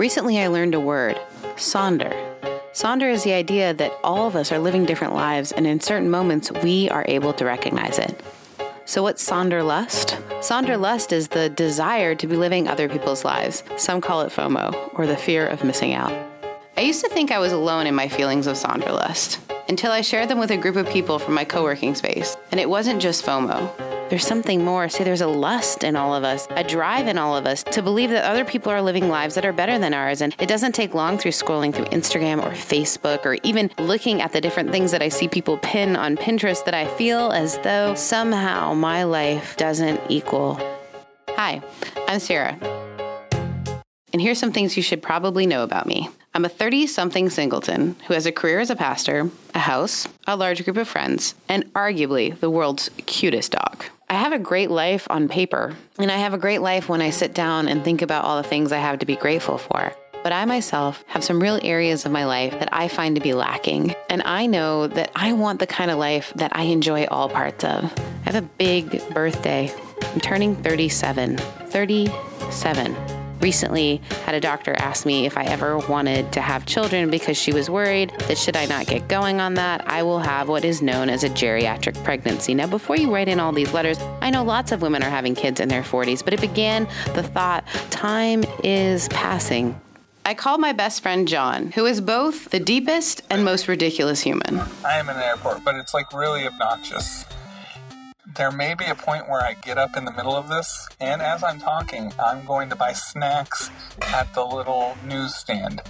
Recently, I learned a word sonder. Sonder is the idea that all of us are living different lives, and in certain moments, we are able to recognize it. So, what's Sonderlust? Sonderlust is the desire to be living other people's lives. Some call it FOMO, or the fear of missing out. I used to think I was alone in my feelings of Sonderlust until I shared them with a group of people from my co working space. And it wasn't just FOMO. There's something more. See, there's a lust in all of us, a drive in all of us to believe that other people are living lives that are better than ours. And it doesn't take long through scrolling through Instagram or Facebook or even looking at the different things that I see people pin on Pinterest that I feel as though somehow my life doesn't equal. Hi, I'm Sarah. And here's some things you should probably know about me. I'm a 30 something singleton who has a career as a pastor, a house, a large group of friends, and arguably the world's cutest dog. I have a great life on paper, and I have a great life when I sit down and think about all the things I have to be grateful for. But I myself have some real areas of my life that I find to be lacking. And I know that I want the kind of life that I enjoy all parts of. I have a big birthday. I'm turning 37. 37 recently had a doctor ask me if I ever wanted to have children because she was worried that should I not get going on that, I will have what is known as a geriatric pregnancy. Now, before you write in all these letters, I know lots of women are having kids in their 40s, but it began the thought time is passing. I called my best friend John, who is both the deepest and most ridiculous human. I am in an airport, but it's like really obnoxious there may be a point where I get up in the middle of this, and as I'm talking, I'm going to buy snacks at the little newsstand.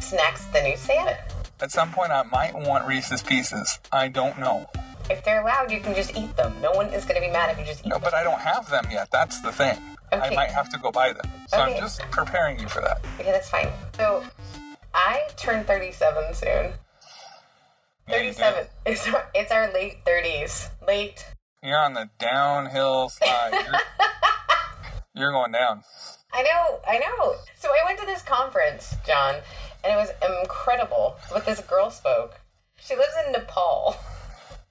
Snacks at the newsstand? At some point, I might want Reese's Pieces. I don't know. If they're allowed, you can just eat them. No one is going to be mad if you just eat no, them. but I don't have them yet. That's the thing. Okay. I might have to go buy them. So okay. I'm just preparing you for that. Okay, that's fine. So I turn 37 soon. 37. It's our, it's our late 30s. Late you're on the downhill slide. You're, you're going down. I know, I know. So I went to this conference, John, and it was incredible. What this girl spoke. She lives in Nepal.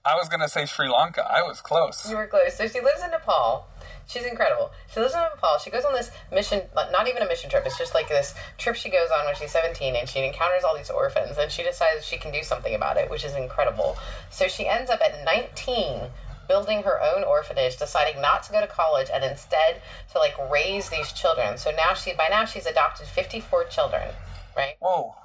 I was gonna say Sri Lanka. I was close. You were close. So she lives in Nepal. She's incredible. She lives in Nepal. She goes on this mission, not even a mission trip. It's just like this trip she goes on when she's 17 and she encounters all these orphans and she decides she can do something about it, which is incredible. So she ends up at 19 building her own orphanage, deciding not to go to college and instead to like raise these children. So now she by now she's adopted 54 children, right? Whoa.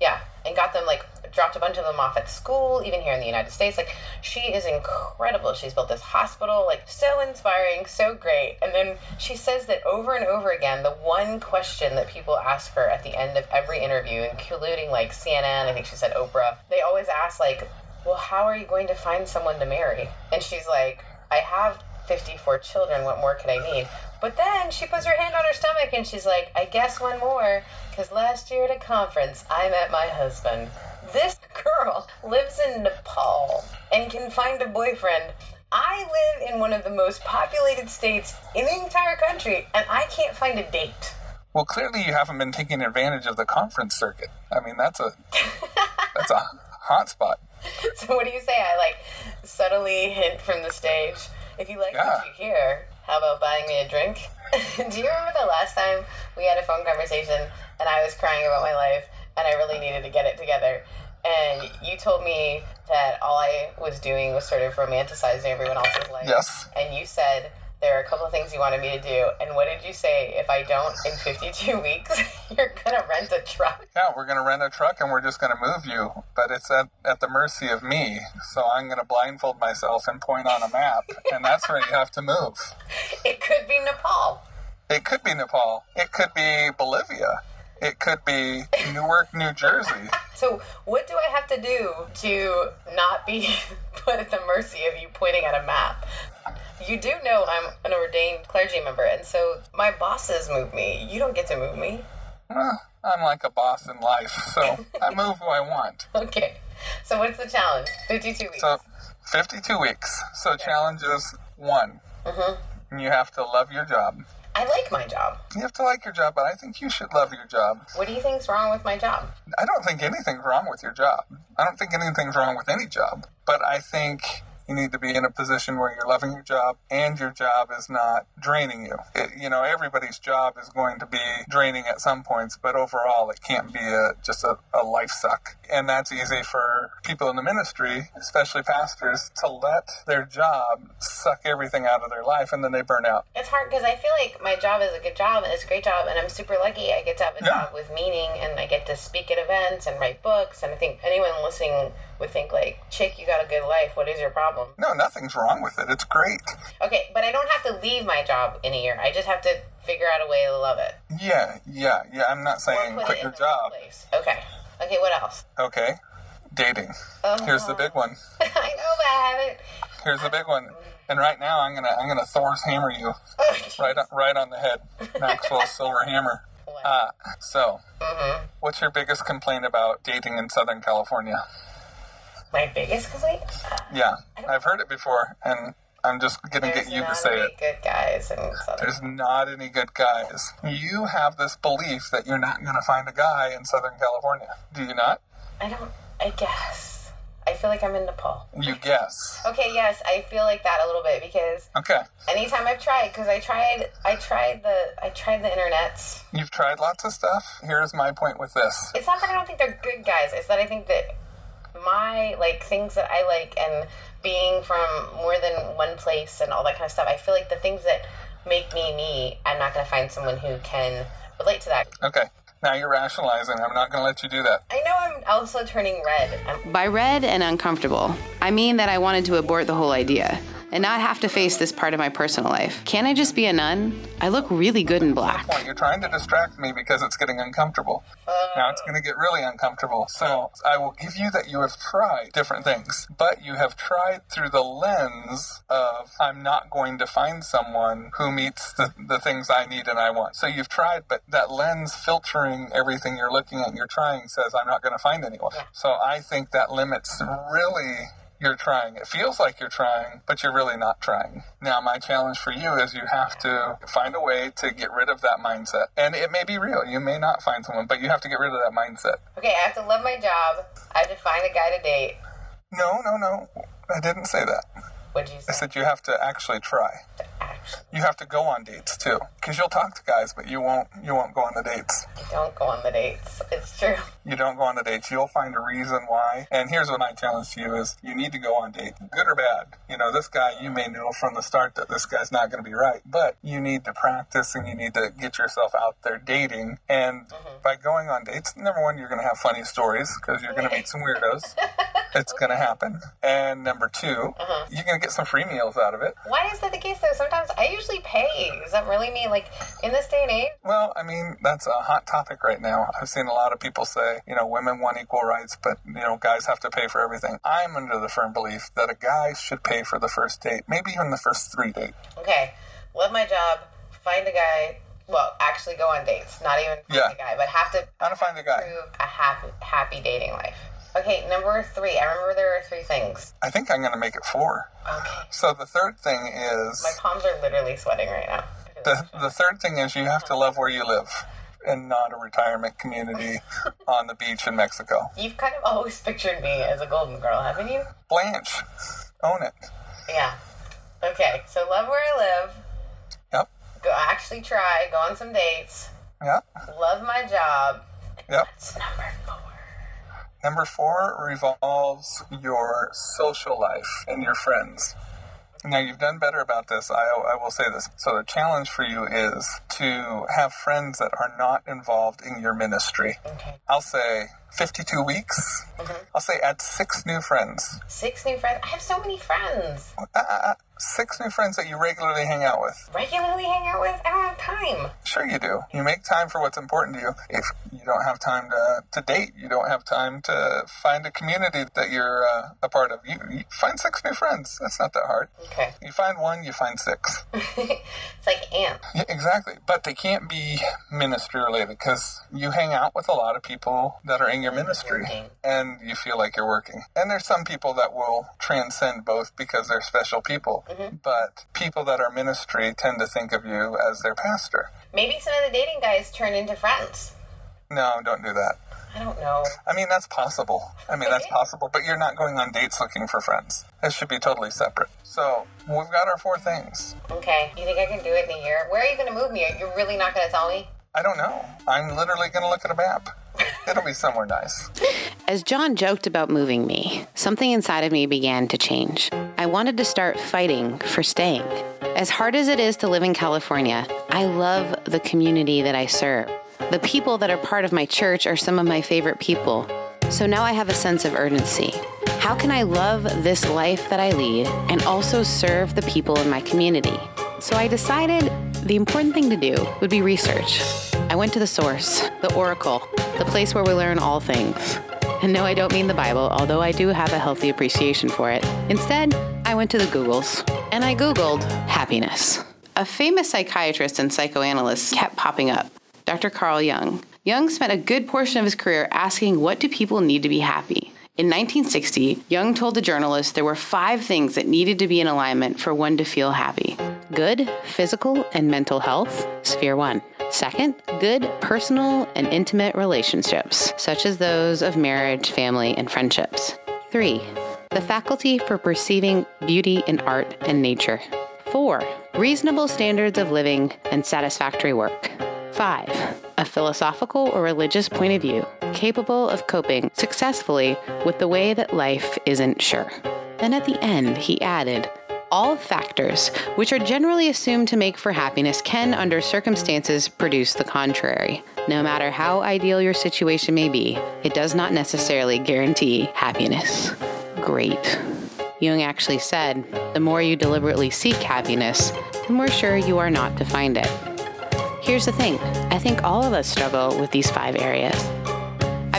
Yeah, and got them like dropped a bunch of them off at school, even here in the United States. Like she is incredible. She's built this hospital, like so inspiring, so great. And then she says that over and over again, the one question that people ask her at the end of every interview, including like CNN, I think she said Oprah, they always ask like, well, how are you going to find someone to marry? And she's like, I have 54 children. What more could I need? But then she puts her hand on her stomach and she's like, I guess one more, because last year at a conference, I met my husband. This girl lives in Nepal and can find a boyfriend. I live in one of the most populated states in the entire country, and I can't find a date. Well, clearly you haven't been taking advantage of the conference circuit. I mean, that's a that's a hot spot. so what do you say? I like subtly hint from the stage. If you like yeah. what you hear, how about buying me a drink? do you remember the last time we had a phone conversation and I was crying about my life and I really needed to get it together? And you told me that all I was doing was sort of romanticizing everyone else's life. Yes. And you said there are a couple of things you wanted me to do. And what did you say? If I don't in 52 weeks, you're to rent a truck. Yeah, we're to rent a truck and we're just to move you. But it's at, at the mercy of me. So I'm to blindfold myself and point on a map. and that's where you have to move. It could be Nepal. It could be Nepal. It could be Bolivia. It could be Newark, New Jersey. so, what do I have to do to not be put at the mercy of you pointing at a map? You do know I'm an ordained clergy member, and so my bosses move me. You don't get to move me. Well, I'm like a boss in life, so I move who I want. Okay. So what's the challenge? 52 weeks. So 52 weeks. So okay. challenge is one. Mm-hmm. You have to love your job. I like my job. You have to like your job, but I think you should love your job. What do you think's wrong with my job? I don't think anything's wrong with your job. I don't think anything's wrong with any job. But I think You need to be in a position where you're loving your job and your job is not draining you. It, you know, everybody's job is going to be draining at some points, but overall, it can't be a, just a, a life suck. And that's easy for people in the ministry, especially pastors, to let their job suck everything out of their life and then they burn out. It's hard because I feel like my job is a good job and it's a great job, and I'm super lucky. I get to have a Yeah. job with meaning, and I get to speak at events and write books. And I think anyone listening would think like, "Chick, you got a good life. What is your problem?" No, nothing's wrong with it. It's great. Okay, but I don't have to leave my job in a year. I just have to figure out a way to love it. Yeah, yeah, yeah. I'm not saying quit your in the right job. place. Okay. Okay, what else? Okay. Dating. Uh-huh. Here's the big one. I know, but I haven't. Here's the big one. And right now, I'm gonna I'm gonna Thor's hammer you Oh, right on, right on the head. Maxwell's silver hammer. Uh, so, Mm-hmm. what's your biggest complaint about dating in Southern California? My biggest complaint? Yeah, I've heard it before, and I'm just gonna get you to say any it. good guys in Southern. There's not any good guys. You have this belief that you're not gonna find a guy in Southern California. Do you not? I don't. I guess. I feel like I'm in Nepal. You guess. Okay, yes, I feel like that a little bit because Okay. anytime I've tried, because I tried, I tried the, I tried the internets. You've tried lots of stuff. Here's my point with this. It's not that I don't think they're good guys. It's that I think that my like things that I like and being from more than one place and all that kind of stuff. I feel like the things that make me me, I'm not going to find someone who can relate to that. Okay. Now you're rationalizing. I'm not going to let you do that. I know I'm also turning red. I'm, By red and uncomfortable, I mean that I wanted to abort the whole idea and not have to face this part of my personal life. Can I just be a nun? I look really good in black. Point. You're trying to distract me because it's getting uncomfortable. Now it's going to get really uncomfortable. So I will give you that you have tried different things, but you have tried through the lens of I'm not going to find someone who meets the, the things I need and I want. So you've tried, but that lens filtering everything you're looking at and you're trying says I'm not going to find anyone. So I think that limits really you're trying. It feels like you're trying, but you're really not trying. Now, my challenge for you is you have to find a way to get rid of that mindset. And it may be real. You may not find someone, but you have to get rid of that mindset. okay, I have to love my job. I have to find a guy to date. No, no, no. I didn't say that. What'd you say? I said you have to actually try. You have to go on dates too, because you'll talk to guys, but you won't. You won't go on the dates. I don't go on the dates. It's true. You don't go on the dates. You'll find a reason why. And here's what my challenge to you is: you need to go on dates, good or bad. You know, this guy, you may know from the start that this guy's not going to be right, but you need to practice and you need to get yourself out there dating. And mm-hmm. by going on dates, number one, you're going to have funny stories because you're going to meet some weirdos. it's going to happen. And number 2 uh-huh. you're going to get some free meals out of it. Why is that the case though? Sometimes I usually pay. Does that really mean like in this day and age? Well, I mean, that's a hot topic right now. I've seen a lot of people say, you know, women want equal rights, but, you know, guys have to pay for everything. I'm under the firm belief that a guy should pay for the first date, maybe even the first three dates. Okay, love my job. Find a guy. Well, actually go on dates. Not even find Yeah. a guy, but have to How to find a guy. prove a happy, happy dating life. Okay, number three. I remember there were three things. I think I'm going to make it four. Okay, So the third thing is, my palms are literally sweating right now. the, the third thing is you have to love where you live and not a retirement community on the beach in Mexico. You've kind of always pictured me as a golden girl, haven't you? Blanche, own it. Yeah. Okay, so love where I live. Yep, Go actually try. Go on some dates. yep, Love my job. yep. That's number four. Number four revolves your social life and your friends. Now, you've done better about this. I, I will say this. So, the challenge for you is to have friends that are not involved in your ministry. Okay. I'll say 52 weeks. I'll say add six new friends. Six new friends. I have so many friends. Uh, uh, uh, six new friends that you regularly hang out with. Regularly hang out with. I don't have time. Sure, you do. You make time for what's important to you. If you don't have time to, to date, you don't have time to find a community that you're uh, a part of. You, you find six new friends. That's not that hard. Okay. You find one, you find six. it's like ants. Yeah, exactly. But they can't be ministry related because you hang out with a lot of people that are in your ministry Working. and you feel like you're working. And there's some people that will transcend both because they're special people. Mm-hmm. But people that are ministry tend to think of you as their pastor. Maybe some of the dating guys turn into friends. No, don't do that. I don't know. I mean, that's possible. I mean, that's possible, but you're not going on dates looking for friends. It should be totally separate. So, we've got our four things. Okay. You think I can do it in a year? Where are you going to move me? You're really not going to tell me? I don't know. I'm literally going to look at a map. It'll be somewhere nice. As John joked about moving me, something inside of me began to change. I wanted to start fighting for staying. As hard as it is to live in California, I love the community that I serve. The people that are part of my church are some of my favorite people. So now I have a sense of urgency. How can I love this life that I lead and also serve the people in my community? So I decided the important thing to do would be research. I went to the source, the oracle, the place where we learn all things. And no, I don't mean the Bible, although I do have a healthy appreciation for it. Instead, I went to the Googles and I Googled happiness. A famous psychiatrist and psychoanalyst kept popping up Dr. Carl Jung. Jung spent a good portion of his career asking what do people need to be happy? In 1960, Jung told a journalist there were five things that needed to be in alignment for one to feel happy good physical and mental health, sphere one. Second, good personal and intimate relationships, such as those of marriage, family, and friendships. Three, the faculty for perceiving beauty in art and nature. Four, reasonable standards of living and satisfactory work. Five, a philosophical or religious point of view capable of coping successfully with the way that life isn't sure. Then at the end, he added, all factors, which are generally assumed to make for happiness, can, under circumstances, produce the contrary. No matter how ideal your situation may be, it does not necessarily guarantee happiness. Great. Jung actually said, the more you deliberately seek happiness, the more sure you are not to find it. Here's the thing I think all of us struggle with these five areas.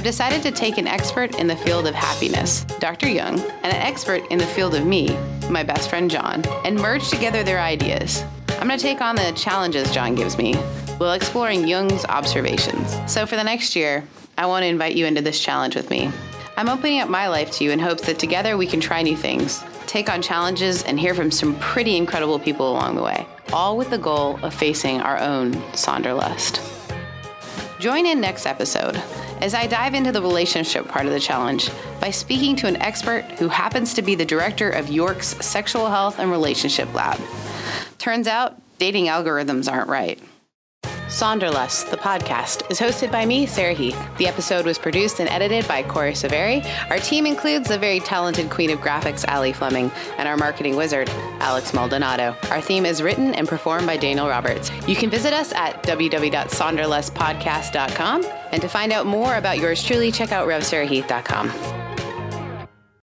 I've decided to take an expert in the field of happiness, Dr. Jung, and an expert in the field of me, my best friend John, and merge together their ideas. I'm going to take on the challenges John gives me while exploring Jung's observations. So for the next year, I want to invite you into this challenge with me. I'm opening up my life to you in hopes that together we can try new things, take on challenges, and hear from some pretty incredible people along the way, all with the goal of facing our own Sonderlust. Join in next episode as I dive into the relationship part of the challenge by speaking to an expert who happens to be the director of York's Sexual Health and Relationship Lab. Turns out, dating algorithms aren't right. Sonderlust, the podcast, is hosted by me, Sarah Heath. The episode was produced and edited by Corey Severi. Our team includes the very talented queen of graphics, Ali Fleming, and our marketing wizard, Alex Maldonado. Our theme is written and performed by Daniel Roberts. You can visit us at www.sonderlustpodcast.com, and to find out more about yours truly, check out revsarahheath.com.